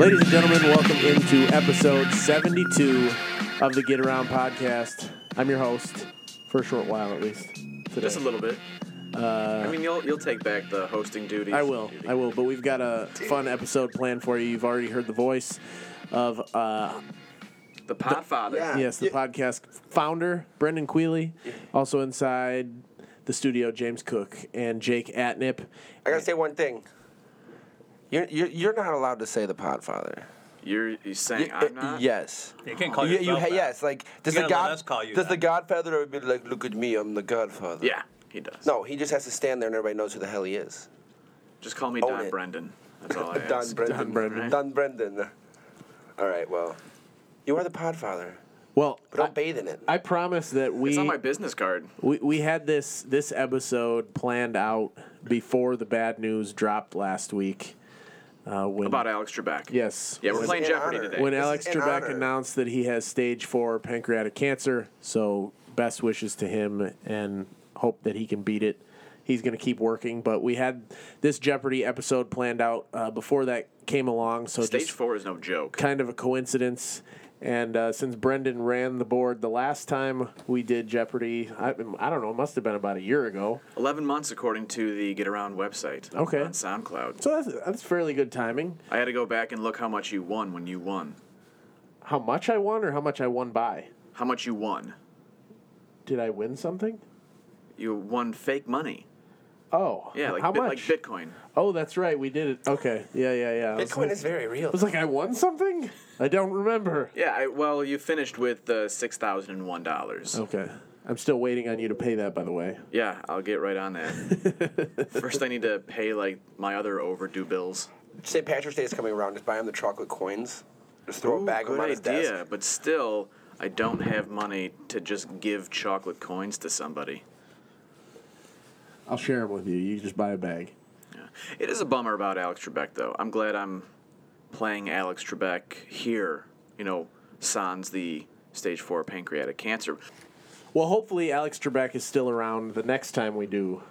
Ladies and gentlemen, welcome into episode 72 of the Get Around podcast. I'm your host, for a short while at least. Today. Just a little bit. I mean, you'll you'll take back the hosting duties. Uh, I will, I will, but we've got a fun episode planned for you. You've already heard the voice of, uh, The Podfather. Yeah. yes, the podcast founder, Brendan Queely. Also inside the studio, James Cook and Jake Atnip. I gotta say one thing. You're, you're, you're not allowed to say the Podfather. You're, you're saying You- I'm uh, not. Yes. You can't call You, you yourself ha- that. yes, like does the gotta God us call you does the. Godfather ever be like, look at me, I'm the Godfather? Yeah, he does. No, he just has to stand there and everybody knows who the hell he is. Just call me Own Don it. Brendan. That's all I ask. Don Brendan. Don Brendan. Don Brendan. All right, well, you are the Podfather, Well, but don't I, bathe in it. I promise that we It's on my business card. We, we had this this episode planned out before the bad news dropped last week. Uh, when, About Alex Trebek. yes, Yeah, we're playing Jeopardy honor. today. when This Alex Trebek honor. announced that he has stage four pancreatic cancer. So best wishes to him and hope that he can beat it. He's going to keep working, but we had this Jeopardy episode planned out uh, before that came along. So Stage just four is no joke. kind of a coincidence. And uh, since Brendan ran the board the last time we did Jeopardy, I, I don't know, it must have been about a year ago. 11 months according to the Get Around website Okay. on SoundCloud. So that's, that's fairly good timing. I had to go back and look how much you won when you won. How much I won or how much I won by? How much you won. Did I win something? You won fake money. Oh, Yeah, like, how bit, much? like Bitcoin. oh, that's right. We did it. Okay. Yeah, yeah, yeah. Bitcoin like, is very real. I was like, I won something? I don't remember. Yeah, I, well, you finished with uh, $6,001. Okay. I'm still waiting on you to pay that, by the way. Yeah, I'll get right on that. First, I need to pay like my other overdue bills. St. Patrick's Day is coming around. Just buy him the chocolate coins. Just throw a bag of good them on his idea, desk. but still, I don't have money to just give chocolate coins to somebody. I'll share them with you. You just buy a bag. Yeah. It is a bummer about Alex Trebek, though. I'm glad I'm playing Alex Trebek here. You know, sans the stage four pancreatic cancer. Well, hopefully Alex Trebek is still around the next time we do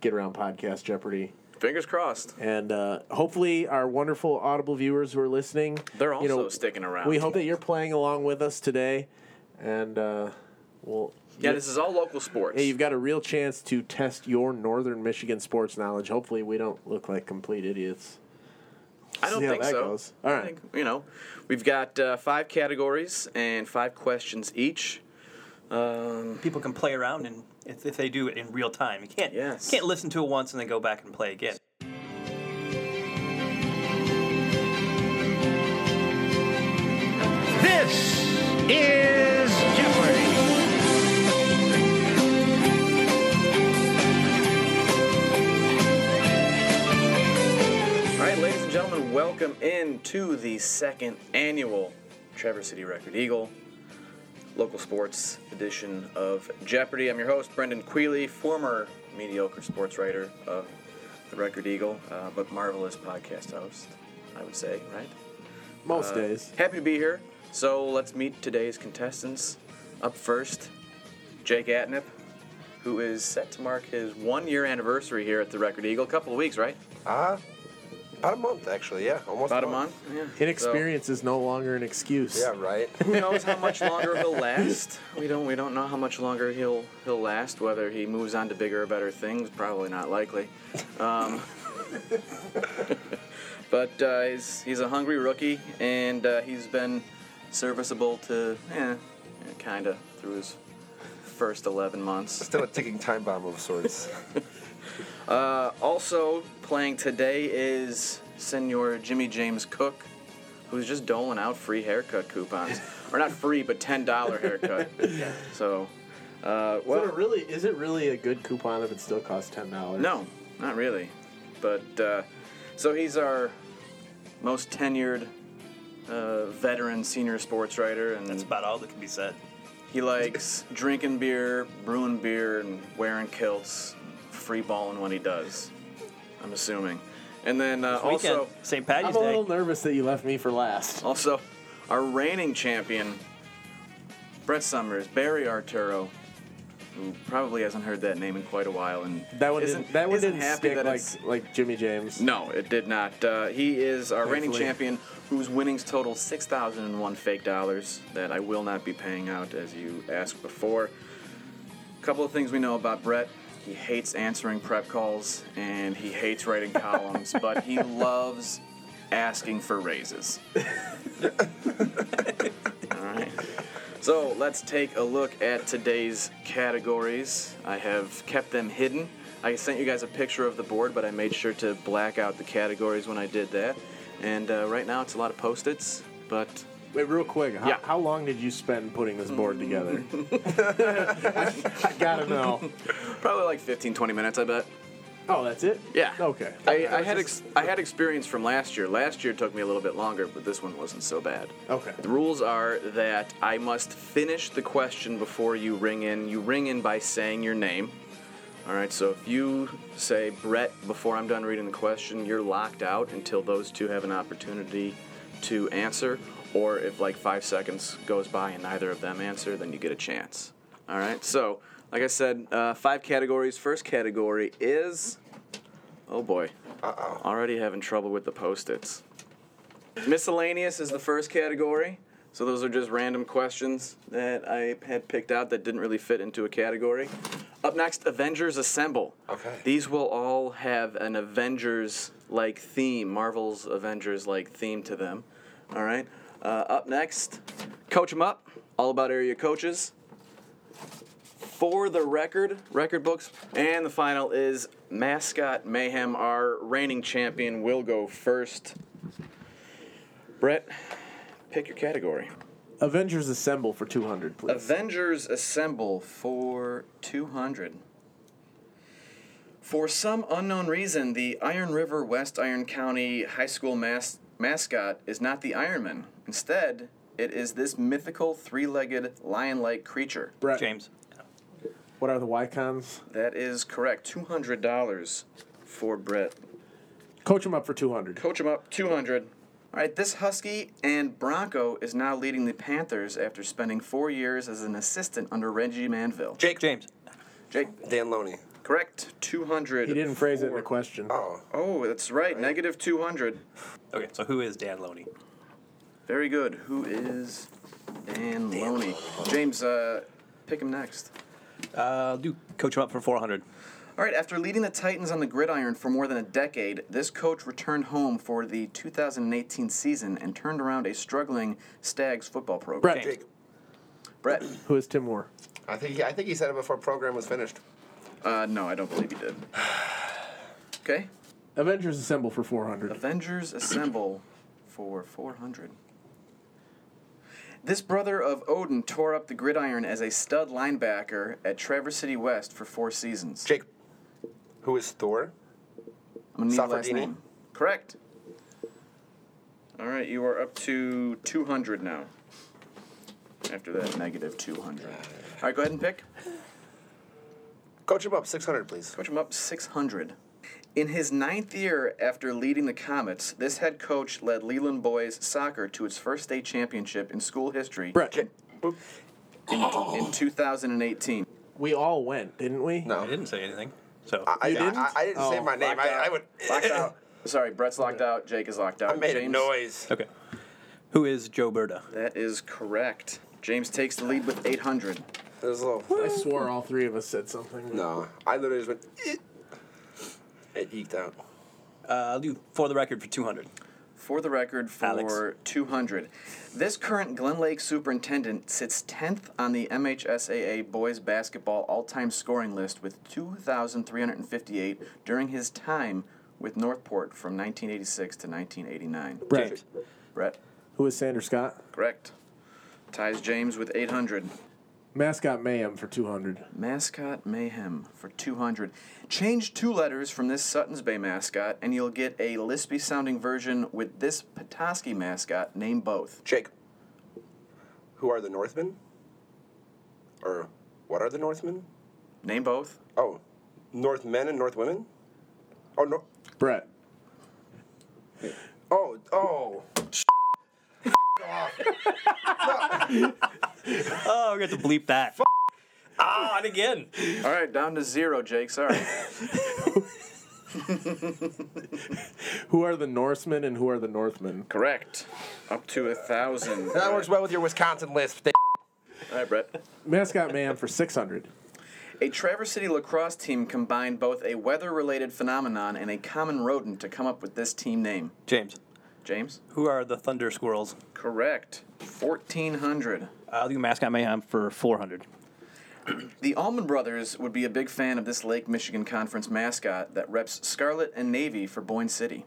Get Around Podcast Jeopardy. Fingers crossed. And uh, hopefully, our wonderful Audible viewers who are listening, They're you know, also sticking around. We hope that you're playing along with us today, and uh, we'll. Yeah, this is all local sports. Hey, you've got a real chance to test your Northern Michigan sports knowledge. Hopefully, we don't look like complete idiots. I don't think that so. goes. All I think, you know, we've got uh, five categories and five questions each. Um, People can play around and if, if they do it in real time. You can't Yes. you can't listen to it once and then go back and play again. This is welcome into the second annual Traverse City Record Eagle local sports edition of Jeopardy. I'm your host, Brendan Queely, former mediocre sports writer of the Record Eagle, uh, but marvelous podcast host, I would say, right? Most Uh, days. Happy to be here. So let's meet today's contestants. Up first, Jake Atnip, who is set to mark his one year anniversary here at the Record Eagle. A couple of weeks, right? Uh, about a month, actually. Yeah, almost About a month? Yeah. Inexperience is no longer an excuse. Yeah, right. Who knows how much longer he'll last? We don't. We don't know how much longer he'll he'll last. Whether he moves on to bigger or better things, probably not likely. Um, but uh, he's he's a hungry rookie, and uh, he's been serviceable to, eh, kind of through his first 11 months. Still a ticking time bomb of sorts. Uh, also playing today is Senor Jimmy James Cook, who's just doling out free haircut coupons, or not free, but ten dollar haircut. So, uh, Is well, it really? Is it really a good coupon if it still costs ten dollars? no, not really, but uh, so he's our most tenured uh, veteran senior sports writer, and That's about all that can be said. he likes drinking beer, brewing beer, and wearing kilts, free balling when he does. I'm assuming. And then uh, This weekend, also, St. I'm Patty's a little nervous that you left me for last. also, our reigning champion, Brett Summers, Barry Arturo, who probably hasn't heard that name in quite a while, and That one isn't, didn't. That one isn't didn't happy stick that like like Jimmy James. No, it did not. Uh, he is our reigning champion, whose winnings total six thousand and one fake dollars that I will not be paying out, as you asked before. A couple of things we know about Brett. He hates answering prep calls and he hates writing columns, but he loves asking for raises. All right. So let's take a look at today's categories. I have kept them hidden. I sent you guys a picture of the board, but I made sure to black out the categories when I did that. And uh, right now it's a lot of post-its, but Wait, real quick. How, Yeah. how long did you spend putting this board together? I, I gotta know. probably like 15, 20 minutes, I bet. Oh, that's it. Yeah. Okay. I, I had ex- I had experience from last year. Last year took me a little bit longer, but this one wasn't so bad. Okay. The rules are that I must finish the question before you ring in. You ring in by saying your name. All right, so if you say Brett before I'm done reading the question, you're locked out until those two have an opportunity to answer. Or if like five seconds goes by and neither of them answer, then you get a chance. All right, so like I said, uh, five categories. First category is. Oh boy. Uh oh. Already having trouble with the post its. Miscellaneous is the first category. So those are just random questions that I had picked out that didn't really fit into a category. Up next, Avengers Assemble. Okay. These will all have an Avengers like theme, Marvel's Avengers like theme to them. All right. Uh, up next, Coach 'em Up, all about area coaches. For the record, record books. And the final is Mascot Mayhem. Our reigning champion will go first. Brett, pick your category. Avengers Assemble for 200, please. Avengers Assemble for 200. For some unknown reason, the Iron River West Iron County High School mas- mascot is not the Ironman. Instead, it is this mythical three legged lion like creature. Brett, James. what are the Wykons? That is correct. $200 for Brett. Coach him up for 200. Coach him up, 200. All right, this Husky and Bronco is now leading the Panthers after spending four years as an assistant under Reggie Manville. Jake. James. Jake, Dan Loney. correct. 200. He didn't phrase it in for- the question. Oh. Oh, that's right. Negative 200. Okay, so who is Dan Loney? Very good. Who is Dan Loney? James, uh, pick him next. Uh, I'll do coach him up for 400. All right, after leading the Titans on the gridiron for more than a decade, this coach returned home for the 2018 season and turned around a struggling Stags football program. Brett, Jake. Brett? who is Tim Moore? I think he, I think he said it before program was finished. Uh, no, I don't believe he did. Okay. Avengers Assemble for 400. Avengers Assemble for 400. This brother of Odin tore up the gridiron as a stud linebacker at Traverse City West for four seasons. Jake. Who is Thor? I'm gonna need last name. Correct. All right, you are up to 200 now. After that, negative 200. All right, go ahead and pick. Coach him up, 600, please. Coach him up 600. In his ninth year after leading the Comets, this head coach led Leland boys soccer to its first state championship in school history Brett, Jake. Boop. in, in 2018. we all went, didn't we? No. I didn't say anything. So I, You I, didn't? I, I didn't say Oh, my name. locked I, out. I would. Locked out. Sorry, Brett's locked out. Jake is locked out. I made James, a noise. okay. Who is Joe Berta? That is correct. James takes the lead with 800. It a little. I swore all three of us said something. No, I literally just went. "Eh." It eked out. Uh, I'll do for the record for 200. For the record, for Alex. 200. This current Glen Lake superintendent sits 10th on the MHSAA boys basketball all time scoring list with 2,358 during his time with Northport from 1986 to 1989. Brett, Brett, who is Sanders Scott? correct. Ties James with 800. Mascot Mayhem for 200. Mascot Mayhem for 200. Change two letters from this Sutton's Bay mascot, and you'll get a lispy sounding version with this Petoskey mascot. Name both. Jake. Who are the Northmen? Or what are the Northmen? Name both. Oh, Northmen and Northwomen? Oh, no. Brett, Oh, oh. Oh, we got to bleep that. Ah, and again. All right, down to zero, Jake. Sorry. Who are the Norsemen and who are the Northmen? Correct. Up to a thousand. That works well with your Wisconsin lisp. All right, Brett. Mascot man for 600. A Traverse City lacrosse team combined both a weather-related phenomenon and a common rodent to come up with this team name. James, James? who are the Thunder Squirrels? Correct. 1400. Uh, I'll do mascot mayhem for 400. The Allman Brothers would be a big fan of this Lake Michigan Conference mascot that reps Scarlet and Navy for Boyne City.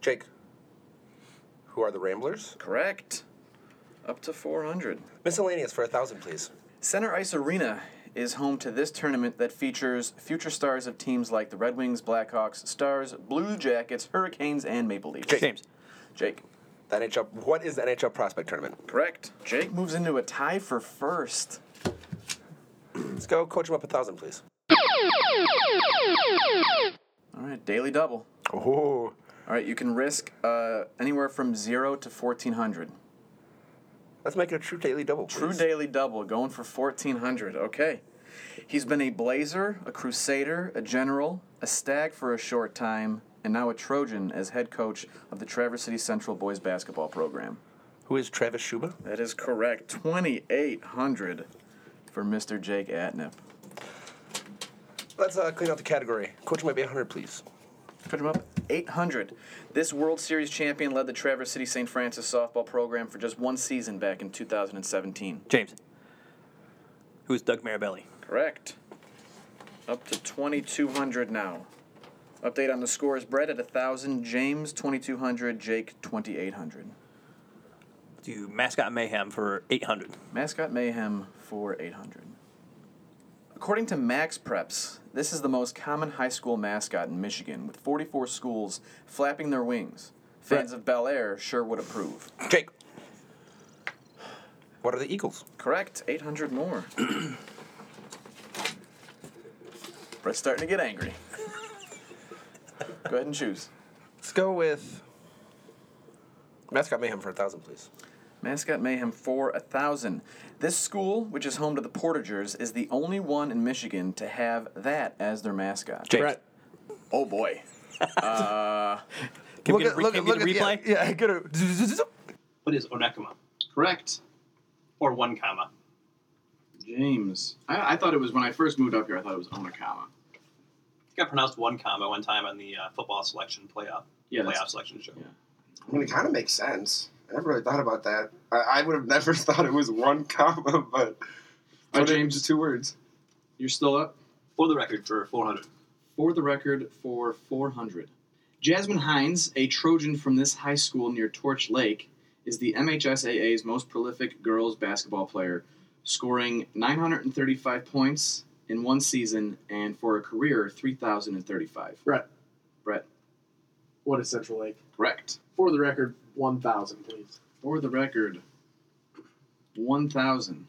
Jake. Who are the Ramblers? Correct. Up to 400. Miscellaneous for a thousand, please. Center Ice Arena is home to this tournament that features future stars of teams like the Red Wings, Blackhawks, Stars, Blue Jackets, Hurricanes, and Maple Leafs. James, Jake. The NHL. What is the NHL prospect tournament? Correct. Jake moves into a tie for first. Let's go. Coach him up a thousand, please. All right, daily double. Oh. All right, you can risk uh, anywhere from zero to 1400. Let's make it a true daily double. True daily double, going for 1400. Okay. He's been a blazer, a crusader, a general, a stag for a short time, and now a Trojan as head coach of the Traverse City Central boys basketball program. Who is Travis Schuba? That is correct. 2800 for Mr. Jake Atnip. Let's uh, clean out the category. Coach him up 800, please. Put him up 800. This World Series champion led the Traverse City St. Francis softball program for just one season back in 2017. James, who is Doug Mirabelli? Correct. Up to 2,200 now. Update on the scores Brett at 1,000, James 2,200, Jake 2,800. Do mascot mayhem for 800. Mascot Mayhem for 800. According to Max Preps, this is the most common high school mascot in Michigan, with 44 schools flapping their wings. Fans of Bellaire sure would approve. Jake. What are the Eagles? Correct, 800 more. Brett's starting to get angry. Go ahead and choose. Let's go with mascot mayhem for a thousand, please. Mascot Mayhem for a thousand. This school, which is home to the Portagers, is the only one in Michigan to have that as their mascot. James. Brett. Oh boy. Can we get, a re- can we get a replay? Yeah, yeah get a. What is onekama? Correct. Or one comma. James. I, I thought it was when I first moved up here. I thought it was Onakama. It got pronounced one comma one time on the uh, football selection playoff Yeah, playoff that's- selection show. yeah. I mean, it kind of makes sense. I never really thought about that. I, I would have never thought it was one comma, but All right, put it James. two words. You're still up For the record, for 400. for the record for 400. Jasmine Hines, a Trojan from this high school near Torch Lake, is the MHSAA's most prolific girls basketball player, scoring 935 points in one season and for a career 3,035. Brett. Brett, What is Central Lake? correct. For the record, 1,000, please. For the record, 1,000.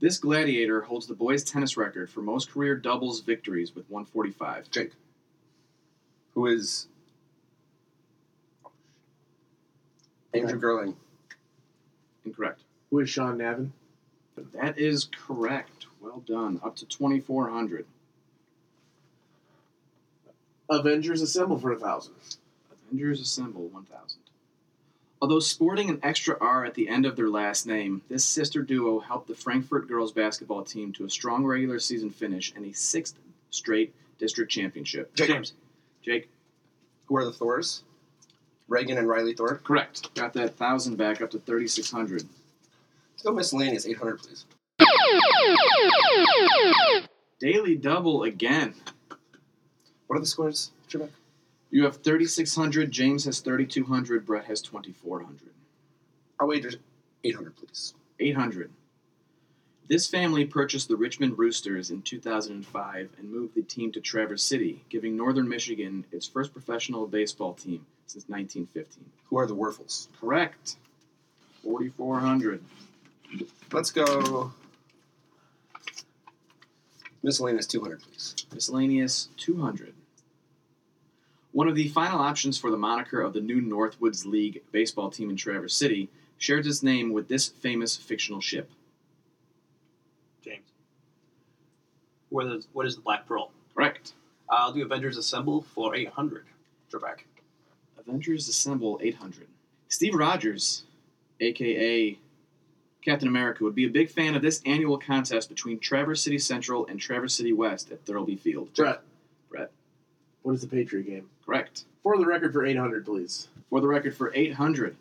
This gladiator holds the boys' tennis record for most career doubles victories with 145. Jake. Who is Andrew Gerling? Incorrect. Who is Sean Navin? That is correct. Well done. Up to 2,400. Avengers Assemble for a 1,000. Avengers Assemble 1,000. Although sporting an extra R at the end of their last name, this sister duo helped the Frankfort girls basketball team to a strong regular season finish and a sixth straight district championship. Jake. James. Jake. Who are the Thors? Reagan and Riley Thor. Correct. Got that 1,000 back up to 3,600. Let's go miscellaneous 800, please. Daily double again. What are the scores, Trebek? You have 3,600. James has 3,200. Brett has 2,400. I'll wager 800, please. 800. This family purchased the Richmond Roosters in 2005 and moved the team to Traverse City, giving Northern Michigan its first professional baseball team since 1915. Who are the Wuerfels? Correct. 4,400. Let's go miscellaneous 200, please. Miscellaneous 200. One of the final options for the moniker of the new Northwoods League baseball team in Traverse City shares its name with this famous fictional ship. James. What is, what is the Black Pearl? Correct. Uh, I'll do Avengers Assemble for 800. Trebek. Avengers Assemble 800. Steve Rogers, aka Captain America, would be a big fan of this annual contest between Traverse City Central and Traverse City West at Thirlby Field. Brett. Brett. What is the Patriot game? Correct. For the record, for 800, please. For the record, for 800,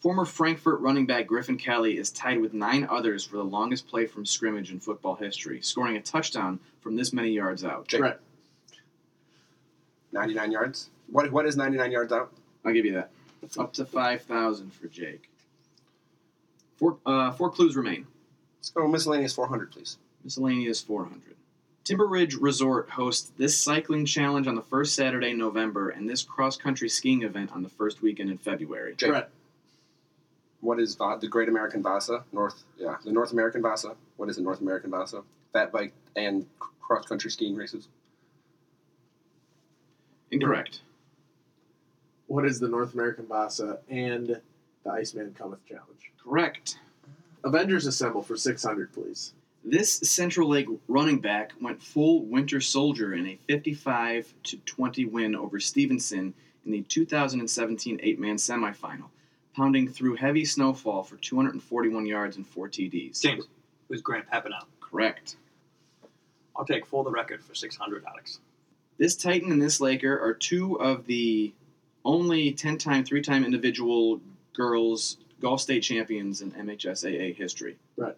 former Frankfort running back Griffin Kelly is tied with nine others for the longest play from scrimmage in football history, scoring a touchdown from this many yards out. Jake. Brett. 99 yards. What what is 99 yards out? I'll give you that. Up to 5,000 for Jake. Four, uh, four clues remain. Let's go miscellaneous 400, please. Miscellaneous 400. Timber Ridge Resort hosts this cycling challenge on the first Saturday in November and this cross country skiing event on the first weekend in February. Jake. Brett. What is Va- the Great American Vasa? North, yeah, the North American Vasa. What is the North American Vasa? Fat bike and cross country skiing races. Incorrect. What is the North American Vasa and the Iceman Cometh Challenge? Correct. Avengers Assemble for 600, please. This Central Lake running back went full Winter Soldier in a 55 to 20 win over Stevenson in the 2017 eight-man semifinal, pounding through heavy snowfall for 241 yards and four TDs. James. Who's Grant Papineau? Correct. I'll take for the record for 600, Alex. This Titan and this Laker are two of the only 10 time, three time individual girls golf state champions in MHSAA history. Brett.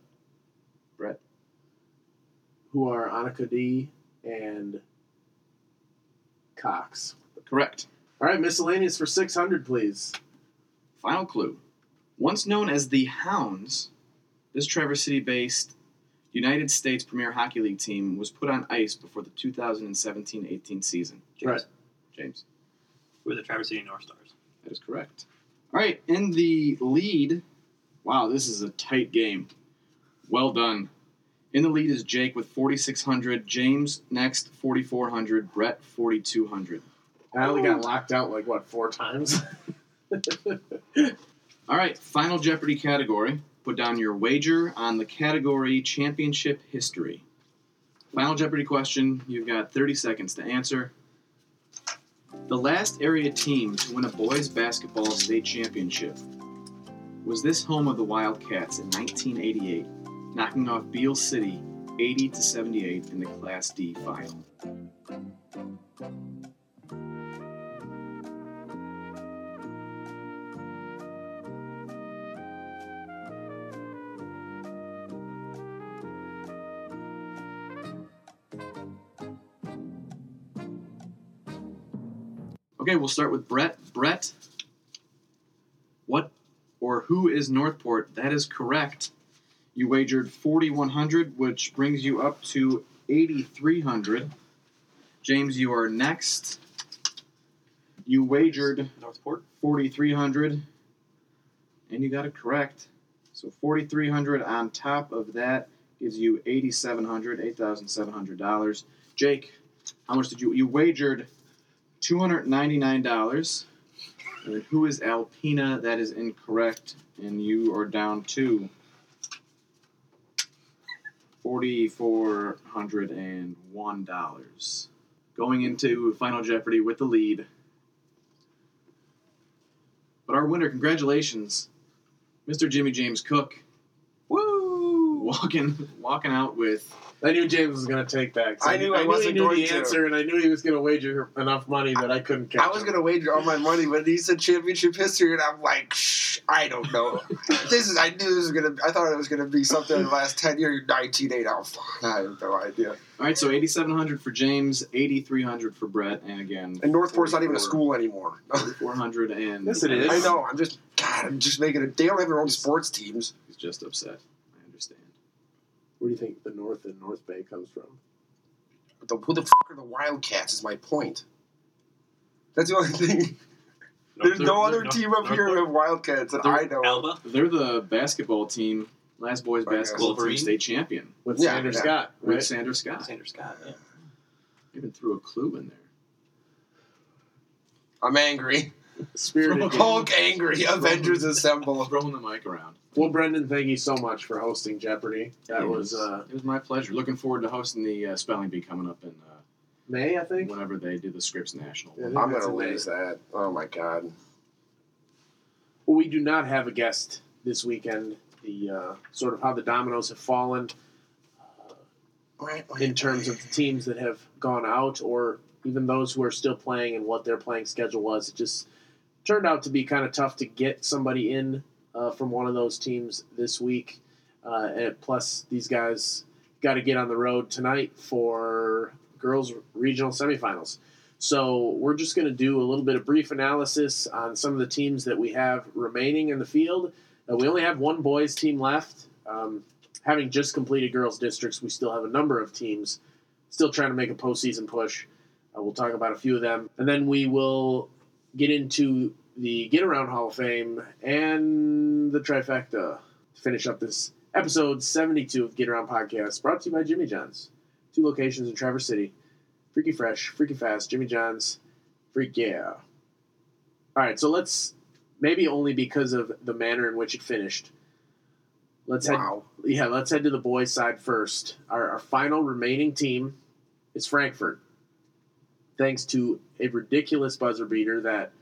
Brett. Who are Annika D and Cox. Correct. All right, miscellaneous for 600, please. Final clue. Once known as the Hounds, this Traverse City based United States Premier Hockey League team was put on ice before the 2017 18 season. James. Right. James. Who are the Traverse City North Stars? That is correct. All right, in the lead. Wow, this is a tight game. Well done. In the lead is Jake with 4,600. James next, 4,400. Brett, 4,200. I only got locked out like, what, four times? All right, final Jeopardy category. Put down your wager on the category Championship History. Final Jeopardy question. You've got 30 seconds to answer. The last area team to win a boys basketball state championship was this home of the Wildcats in 1988, knocking off Beale City 80 to 78 in the Class D final. Okay, we'll start with Brett. Brett, what or who is Northport? That is correct. You wagered 4,100, which brings you up to 8,300. James, you are next. You wagered Northport 4,300, and you got it correct. So 4,300 on top of that gives you 8,700, $8,700. Jake, how much did you you wagered? Two hundred ninety nine dollars. Who is Alpena? That is incorrect, and you are down two. $4,401. Going into Final Jeopardy with the lead. But our winner, congratulations, Mr. Jimmy James Cook. Woo! Walking, walking out with I knew James was going to take that. 'cause I knew I he wasn't knew going the to. answer, and I knew he was going to wager enough money that I couldn't catch I was him. gonna wager all my money when he said championship history, and I'm like, Shh, I don't know. this is I knew this was gonna. I thought it was gonna be something in the last ten years. Nineteen eight. Oh, fuck, I have no idea. All right, so 8,700 for James, 8,300 for Brett, and again. And Northport's not even a school anymore. 400 and. Yes, it is. I know. I'm just God. I'm just making it. They don't have their own sports teams. He's just upset. I understand. Where do you think the North and North Bay comes from? But the, who the fuck are the Wildcats? Is my point. That's the only thing. There's no other team up here with Wildcats that I know. of. Alba? They're the basketball team, last boys I basketball team Wolverine? state champion With Yeah, Sanders yeah. Scott, with right? Sanders Scott. Sanders Scott, yeah. Even threw a clue in there. I'm angry. Spirited. Hulk angry. Avengers assemble. Throwing the mic around. Well, Brendan, thank you so much for hosting Jeopardy. That It was uh, it was my pleasure. Looking forward to hosting the uh, spelling bee coming up in uh, May, I think. whenever they do the Scripps National. Yeah, I think I'm gonna lose that. Oh my god. Well, we do not have a guest this weekend. The uh, sort of how the dominoes have fallen in terms of the teams that have gone out, or even those who are still playing and what their playing schedule was. It just turned out to be kind of tough to get somebody in uh, from one of those teams this week. Uh, and plus, these guys got to get on the road tonight for girls regional semifinals. So we're just going to do a little bit of brief analysis on some of the teams that we have remaining in the field. Uh, we only have one boys team left. Um, having just completed girls districts, we still have a number of teams still trying to make a postseason push. Uh, we'll talk about a few of them, and then we will get into the Get Around Hall of Fame and the trifecta to finish up this episode 72 of Get Around Podcast, brought to you by Jimmy John's. Two locations in Traverse City. Freaky Fresh, Freaky Fast, Jimmy John's, Freak Yeah. All right, so let's maybe only because of the manner in which it finished. Let's head yeah, let's head to the boys' side first. Our, our final remaining team is Frankfort, thanks to a ridiculous buzzer beater that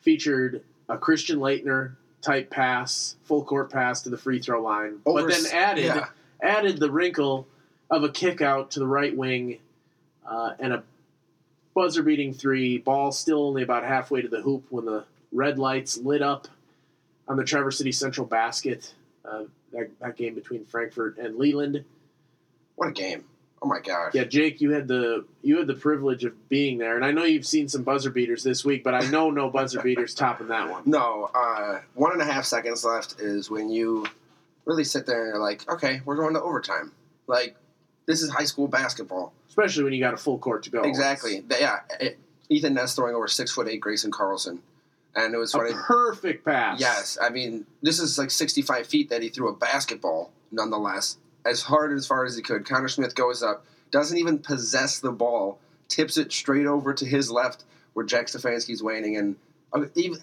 featured a Christian Laettner type pass, full court pass to the free throw line, Over but then added yeah. added the wrinkle of a kick out to the right wing uh, and a buzzer beating three. Ball still only about halfway to the hoop when the red lights lit up on the Traverse City Central basket. Uh, that, that game between Frankfort and Leland. What a game. Oh my gosh. Yeah, Jake, you had the you had the privilege of being there, and I know you've seen some buzzer beaters this week, but I know no buzzer beaters topping that one. No, uh, one and a half seconds left is when you really sit there and you're like, okay, we're going to overtime. Like, this is high school basketball. Especially when you got a full court to go. Exactly. Yeah. It, Ethan Ness throwing over six foot eight Grayson Carlson. And it was A perfect pass. Yes. I mean, this is like 65 feet that he threw a basketball, nonetheless, as hard as far as he could. Connor Smith goes up, doesn't even possess the ball, tips it straight over to his left where Jack Stefanski's waiting. And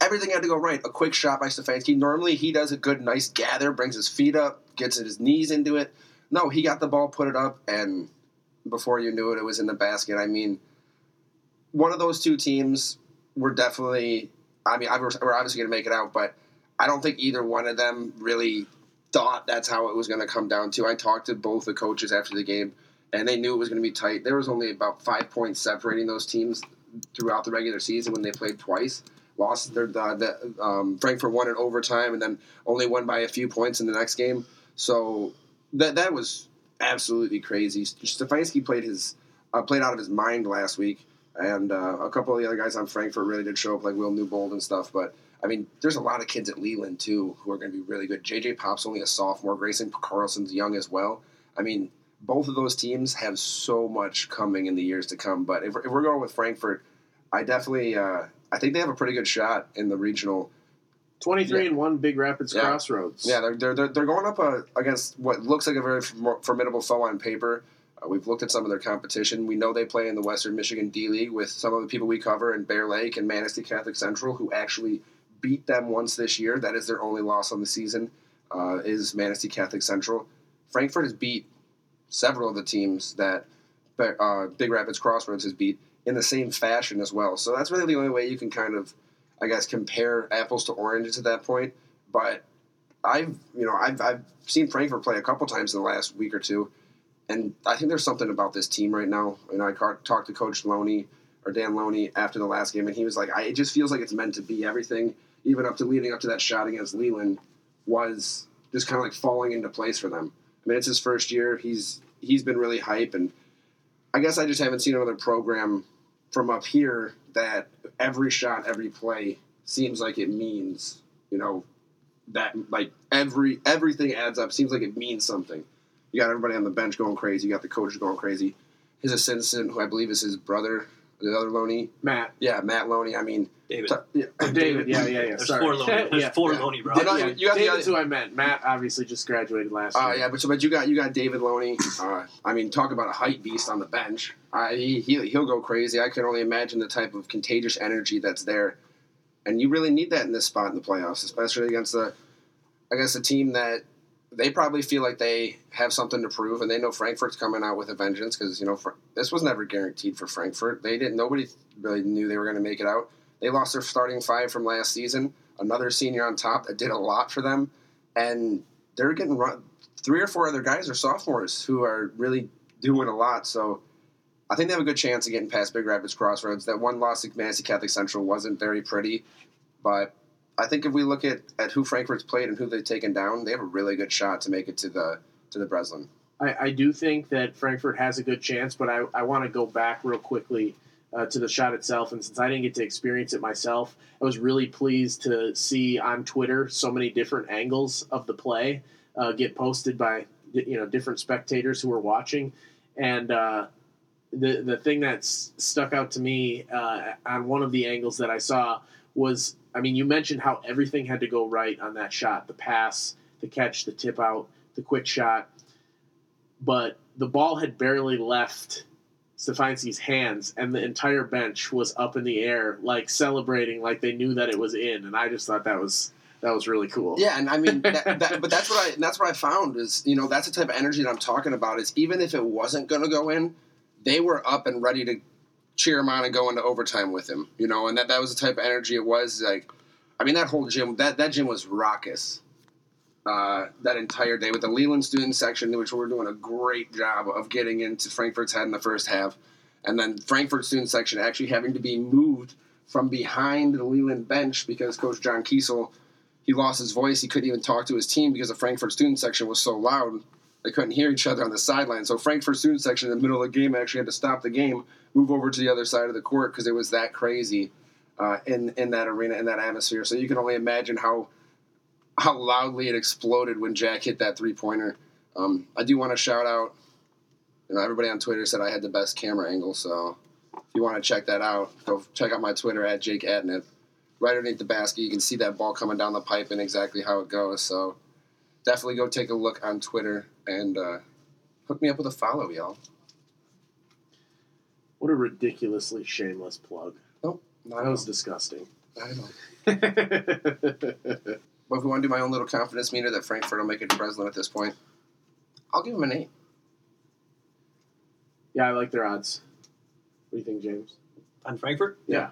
everything had to go right. A quick shot by Stefanski. Normally, he does a good, nice gather, brings his feet up, gets his knees into it. No, he got the ball, put it up, and before you knew it, it was in the basket. I mean, one of those two teams were definitely. I mean, we're obviously going to make it out, but I don't think either one of them really thought that's how it was going to come down to. I talked to both the coaches after the game, and they knew it was going to be tight. There was only about five points separating those teams throughout the regular season when they played twice. Lost their the, the um, Frankfort won in overtime, and then only won by a few points in the next game. So that that was absolutely crazy. Stefanski played his uh, played out of his mind last week, and uh, a couple of the other guys on Frankfort really did show up, like Will Newbold and stuff. But I mean, there's a lot of kids at Leland too who are going to be really good. JJ Pop's only a sophomore. Grayson Carlson's young as well. I mean, both of those teams have so much coming in the years to come. But if, we're- if we're going with Frankfort, I definitely uh, I think they have a pretty good shot in the regional. 23 Yeah. and 1 Big Rapids Yeah. Crossroads. Yeah, they're they're, they're, they're going up uh, against what looks like a very formidable foe on paper. Uh, we've looked at some of their competition. We know they play in the Western Michigan D League with some of the people we cover in Bear Lake and Manistee Catholic Central, who actually beat them once this year. That is their only loss on the season. Uh, is Manistee Catholic Central. Frankfort has beat several of the teams that uh, Big Rapids Crossroads has beat in the same fashion as well. So that's really the only way you can kind of, I guess, compare apples to oranges at that point. But I've you know I've, I've seen Frankfort play a couple times in the last week or two, and I think there's something about this team right now. Know, I talked to Coach Loney or Dan Loney after the last game, and he was like, I, "It just feels like it's meant to be. Everything, even up to leading up to that shot against Leland, was just kind of like falling into place for them. I mean, it's his first year. He's he's been really hype, and I guess I just haven't seen another program from up here that every shot, every play seems like it means, you know, that like every everything adds up. Seems like it means something. You got everybody on the bench going crazy. You got the coaches going crazy. His assistant, who I believe is his brother, the other Loney, Matt. yeah, Matt Loney. I mean, David. t- yeah, David, yeah, yeah, yeah. There's Sorry. four Loney. There's Yeah, four yeah. Loney, bro. I Yeah, you got the other- who I meant. Matt obviously just graduated last year. Oh year. yeah, but so but you got you got David Loney. Uh, I mean, talk about a hype beast on the bench. Uh, he he'll, he'll go crazy. I can only imagine the type of contagious energy that's there, and you really need that in this spot in the playoffs, especially against the I guess, a team that they probably feel like they have something to prove, and they know Frankfort's coming out with a vengeance because you know Fr- this was never guaranteed for Frankfort. They didn't. Nobody really knew they were going to make it out. They lost their starting five from last season. Another senior on top that did a lot for them, and they're getting run. Three or four other guys are sophomores who are really doing a lot. So I think they have a good chance of getting past Big Rapids Crossroads. That one loss to Manistee Catholic Central wasn't very pretty, but I think if we look at, at who Frankfort's played and who they've taken down, they have a really good shot to make it to the to the Breslin. I, I do think that Frankfort has a good chance, but I, I want to go back real quickly uh, to the shot itself. And since I didn't get to experience it myself, I was really pleased to see on Twitter so many different angles of the play uh, get posted by you know different spectators who were watching. And uh, the the thing that stuck out to me uh, on one of the angles that I saw was, I mean, you mentioned how everything had to go right on that shot: the pass, the catch, the tip out, the quick shot but the ball had barely left Stefanski's hands, and the entire bench was up in the air, like celebrating, like they knew that it was in. And I just thought that was that was really cool. Yeah, and I mean, that, that, but that's what I that's what I found is you know that's the type of energy that I'm talking about. Is even if it wasn't going to go in, they were up and ready to cheer him on and go into overtime with him. You know, and that that was the type of energy it was. Like, I mean, that whole gym that that gym was raucous. Uh, that entire day with the Leland student section, which we're doing a great job of getting into Frankfort's head in the first half, and then Frankfort student section actually having to be moved from behind the Leland bench because Coach John Kiesel he lost his voice. He couldn't even talk to his team because the Frankfort student section was so loud. They couldn't hear each other on the sideline. So Frankfort student section in the middle of the game actually had to stop the game, move over to the other side of the court because it was that crazy uh, in in that arena in that atmosphere. So you can only imagine how how loudly it exploded when Jack hit that three pointer. Um, I do want to shout out. You know, everybody on Twitter said I had the best camera angle. So if you want to check that out, go check out my Twitter at Jake Atnip right underneath the basket. You can see that ball coming down the pipe and exactly how it goes. So definitely go take a look on Twitter and uh, hook me up with a follow, y'all. What a ridiculously shameless plug. Nope, not That was disgusting. Not at all. But if we want to do my own little confidence meter that Frankfort will make it to Breslin at this point, I'll give them an eight. yeah, I like their odds. What do you think, James? On Frankfort? Yeah.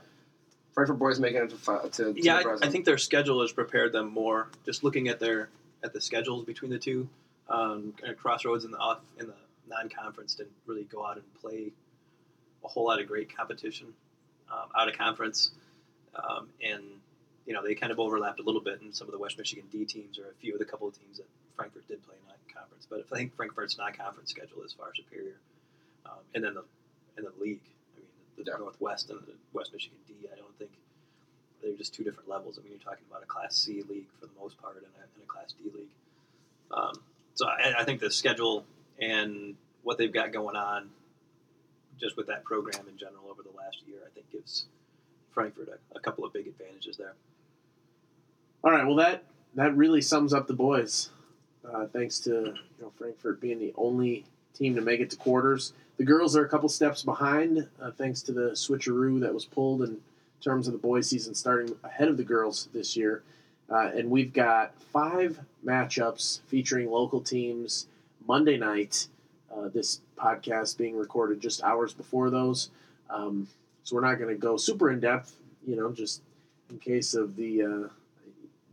Frankfort boys making it to, fi- to, to Yeah, I, I think their schedule has prepared them more. Just looking at their at the schedules between the two, um, kind of Crossroads in the off in the non-conference didn't really go out and play a whole lot of great competition um, out of conference, um, and you know they kind of overlapped a little bit in some of the West Michigan D teams or a few of the couple of teams that Frankfort did play non-conference. But I think Frankfort's non-conference schedule is far superior, um, and then the and the league. I mean, the Yeah. Northwest and the West Michigan D. I don't think they're just two different levels. I mean, you're talking about a Class C league for the most part and a, and a Class D league. Um, so I, I think the schedule and what they've got going on, just with that program in general over the last year, I think gives Frankfort a, a couple of big advantages there. All right. Well, that that really sums up the boys. Uh, thanks to you know Frankfort being the only team to make it to quarters. The girls are a couple steps behind, uh, thanks to the switcheroo that was pulled in terms of the boys' season starting ahead of the girls this year. Uh, and we've got five matchups featuring local teams Monday night. Uh, this podcast being recorded just hours before those, um, so we're not going to go super in depth. You know, just in case of the uh,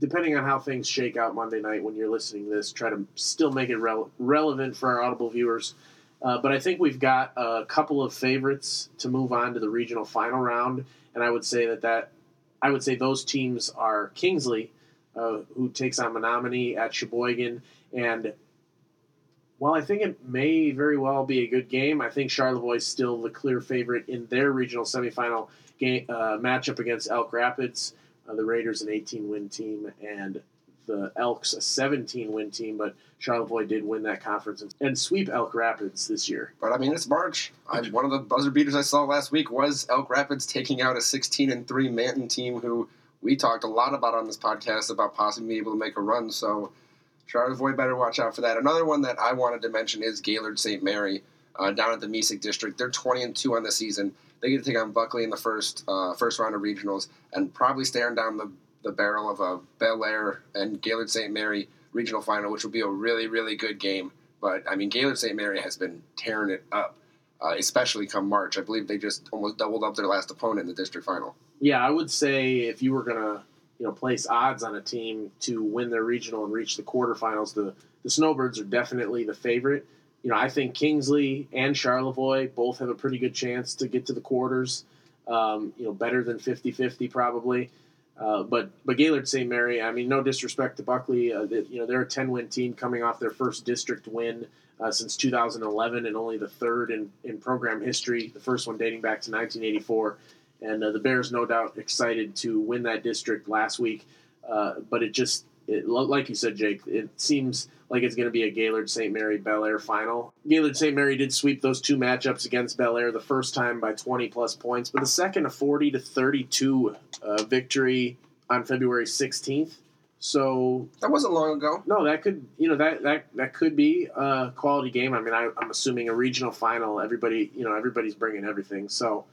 depending on how things shake out Monday night when you're listening to this, try to still make it rele- relevant for our Audible viewers. Uh, but I think we've got a couple of favorites to move on to the regional final round, and I would say that that I would say those teams are Kingsley, uh, who takes on Menominee at Cheboygan, and while I think it may very well be a good game, I think Charlevoix is still the clear favorite in their regional semifinal game uh, matchup against Elk Rapids. Uh, the Raiders an 18 win team and the Elks a 17 win team, but Charlevoix did win that conference and, sweep Elk Rapids this year. But I mean, it's March. I, one of the buzzer beaters I saw last week was Elk Rapids taking out a 16 and three Manton team who we talked a lot about on this podcast about possibly being able to make a run. So Charlevoix better watch out for that. Another one that I wanted to mention is Gaylord St. Mary uh, down at the Mesick District. They're 20 and two on the season. They get to take on Buckley in the first uh, first round of regionals and probably staring down the, the barrel of a Bellaire and Gaylord St. Mary regional final, which will be a really, really good game. But I mean, Gaylord St. Mary has been tearing it up, uh, especially come March. I believe they just almost doubled up their last opponent in the district final. Yeah, I would say if you were gonna, you know, place odds on a team to win their regional and reach the quarterfinals, the the Snowbirds are definitely the favorite. You know, I think Kingsley and Charlevoix both have a pretty good chance to get to the quarters. Um, you know, better than 50-50 probably. Uh, but but Gaylord St. Mary, I mean, no disrespect to Buckley, uh, they, you know they're a ten win team coming off their first district win uh, since 2011 and only the third in, in program history. The first one dating back to 1984, and uh, the Bears no doubt excited to win that district last week. Uh, but it just it, like you said, Jake, it seems like it's going to be a Gaylord St. Mary Bellaire final. Gaylord St. Mary did sweep those two matchups against Bellaire the first time by 20 plus points, but the second a 40 to 32 uh, victory on February 16th. So That wasn't long ago. no, that could you know that that that could be a quality game. I mean, I, I'm assuming a regional final. Everybody you know everybody's bringing everything. So.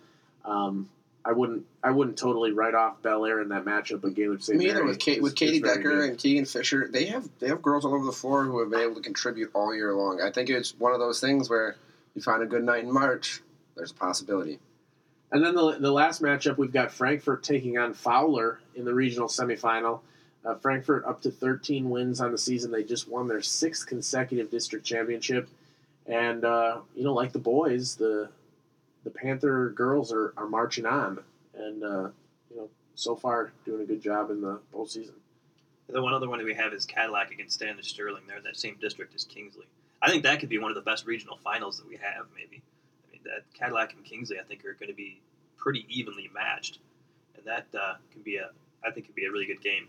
Um, I wouldn't. I wouldn't totally write off Bellaire in that matchup, but Gaylord St. Me either. With, Kate, with Katie Decker and Keegan Fisher, they have they have girls all over the floor who have been able to contribute all year long. I think it's one of those things where you find a good night in March, there's a possibility. And then the, the last matchup, we've got Frankfort taking on Fowler in the regional semifinal. Uh, Frankfort up to 13 wins on the season. They just won their sixth consecutive district championship. And, uh, you know, like the boys, the the Panther girls are, are marching on. And, uh, you know, so far doing a good job in the postseason. The one other one that we have is Cadillac against Standish-Sterling. They're in that same district as Kingsley. I think that could be one of the best regional finals that we have. Maybe. I mean, that Cadillac and Kingsley, I think, are going to be pretty evenly matched, and that uh, can be a. I think could be a really good game.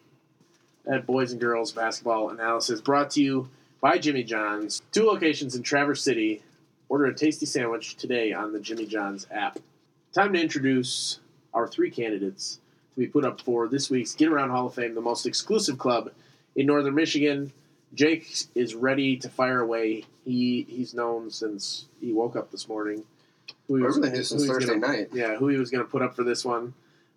That boys and girls basketball analysis brought to you by Jimmy John's. Two locations in Traverse City. Order a tasty sandwich today on the Jimmy John's app. Time to introduce our three candidates to be put up for this week's Get Around Hall of Fame, the most exclusive club in Northern Michigan. Jake is ready to fire away. He he's known since he woke up this morning. Who he was- who since he's Thursday gonna- night. Yeah, who he was going to put up for this one.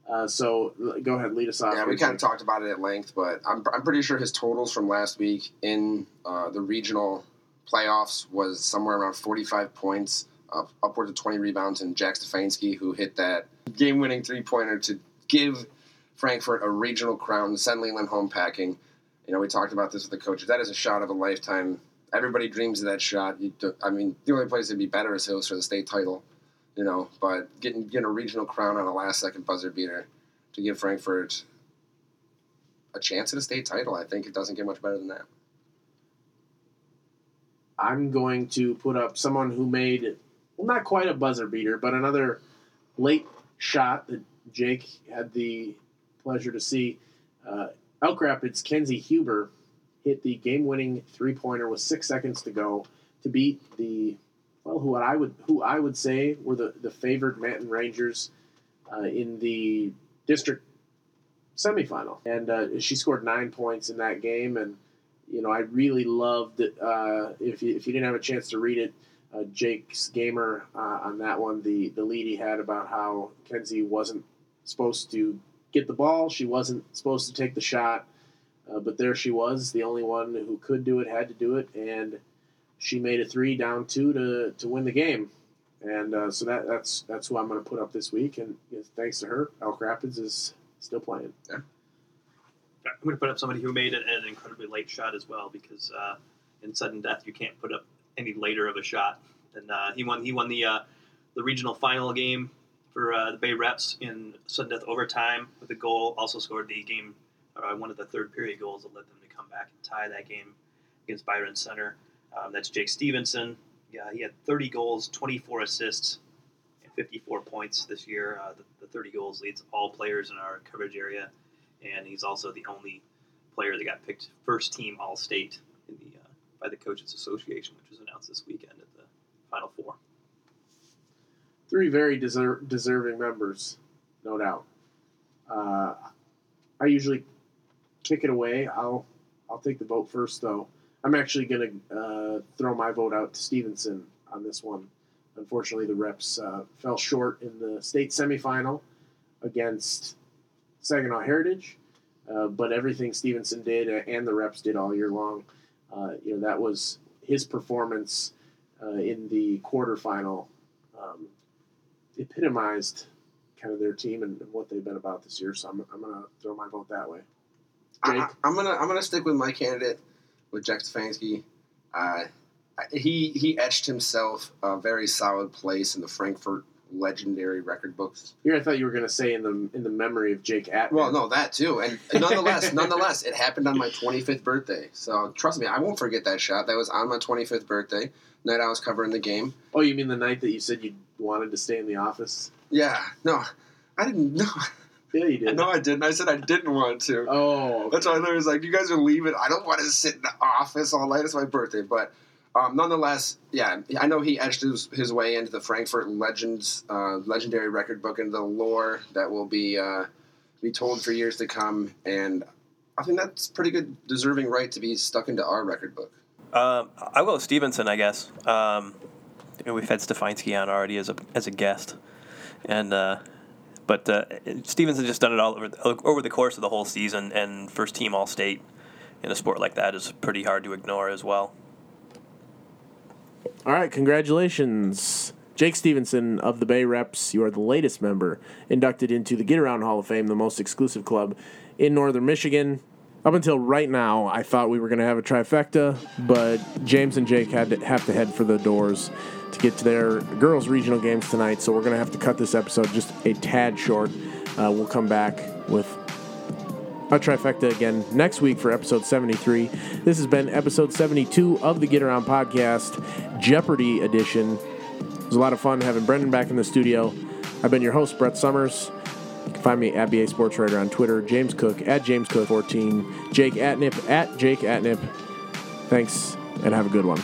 Uh, so go ahead, lead us off. Yeah, we kind of talked about it at length, but I'm, I'm pretty sure his totals from last week in uh, the regional playoffs was somewhere around 45 points, uh, upwards of 20 rebounds, and Jack Stefanski, who hit that game winning three pointer to give Frankfort a regional crown, send Leland home packing. You know, we talked about this with the coaches. That is a shot of a lifetime. Everybody dreams of that shot. Do, I mean, the only place it'd be better is Hills for the state title, you know, but getting, getting a regional crown on a last second buzzer beater to give Frankfort a chance at a state title. I think it doesn't get much better than that. I'm going to put up someone who made, well, not quite a buzzer beater, but another late shot that Jake had the pleasure to see. Uh, Elk Rapids' Kenzie Huber hit the game-winning three-pointer with six seconds to go to beat the well, who I would who I would say were the the favored Manton Rangers uh, in the district semifinal, and uh, she scored nine points in that game and you know, I really loved it. Uh, if, you, if you didn't have a chance to read it, uh, Jake's gamer uh, on that one, the, the lead he had about how Kenzie wasn't supposed to get the ball, she wasn't supposed to take the shot, uh, but there she was, the only one who could do it, had to do it, and she made a three down two to, to win the game. And uh, so that that's that's who I'm going to put up this week, and you know, thanks to her, Elk Rapids is still playing. I'm going to put up somebody who made an, an incredibly late shot as well because uh, in sudden death you can't put up any later of a shot. And uh, he won. He won the uh, the regional final game for uh, the Bay Reps in sudden death overtime with a goal. Also scored the game, uh, one of the third period goals that led them to come back and tie that game against Byron Center. Um, that's Jake Stevenson. Yeah, he had 30 goals, 24 assists, and 54 points this year. Uh, the, the 30 goals leads all players in our coverage area and he's also the only player that got picked first team All State in the uh, by the Coaches Association, which was announced this weekend at the Final Four. three very deser- deserving members, no doubt. Uh, I usually kick it away. I'll I'll take the vote first, though. I'm actually going to uh, throw my vote out to Stevenson on this one. Unfortunately, the reps uh, fell short in the state semifinal against Saginaw Heritage. Uh, but everything Stevenson did uh, and the reps did all year long, uh, you know, that was his performance uh, in the quarterfinal um, epitomized kind of their team and, and what they've been about this year. So I'm, I'm going to throw my vote that way. Jake? I, am gonna I'm gonna stick with my candidate with Jack Stefanski. Uh, he he etched himself a very solid place in the Frankfort legendary record books. Here, I thought you were going to say in the in the memory of Jake Atnip. Well, no, that too, and nonetheless, nonetheless, it happened on my 25th birthday. So trust me, I won't forget that shot. That was on my 25th birthday night. I was covering the game. Oh, you mean the night that you said you wanted to stay in the office? Yeah, no, I didn't. No, Yeah, you did. no, I didn't. I said I didn't want to. Oh, That's why I was like, you guys are leaving. I don't want to sit in the office all night. It's my birthday. But um, nonetheless, yeah, I know he etched his, his way into the Frankfort Legends, uh, legendary record book and the lore that will be uh, be told for years to come. And I think that's pretty good, deserving right to be stuck into our record book. Um, I'll go with Stevenson, I guess. Um, we've had Stefanski on already as a as a guest, and uh, but uh, Stevenson just done it all over the, over the course of the whole season, and first team All State in a sport like that is pretty hard to ignore as well. All right, congratulations. Jake Stevenson of the Bay Reps, you are the latest member inducted into the Get Around Hall of Fame, the most exclusive club in Northern Michigan. Up until right now, I thought we were going to have a trifecta, but James and Jake had to have to head for the doors to get to their girls' regional games tonight, so we're going to have to cut this episode just a tad short. Uh, we'll come back with a trifecta again next week for episode 73. This has been episode 72 of the Get Around podcast, Jeopardy edition. It was a lot of fun having Brendan back in the studio. I've been your host, Brett Summers. You can find me at BA Sports Writer on Twitter, James Cook at James Cook 14, Jake Atnip at Jake Atnip. Thanks and have a good one.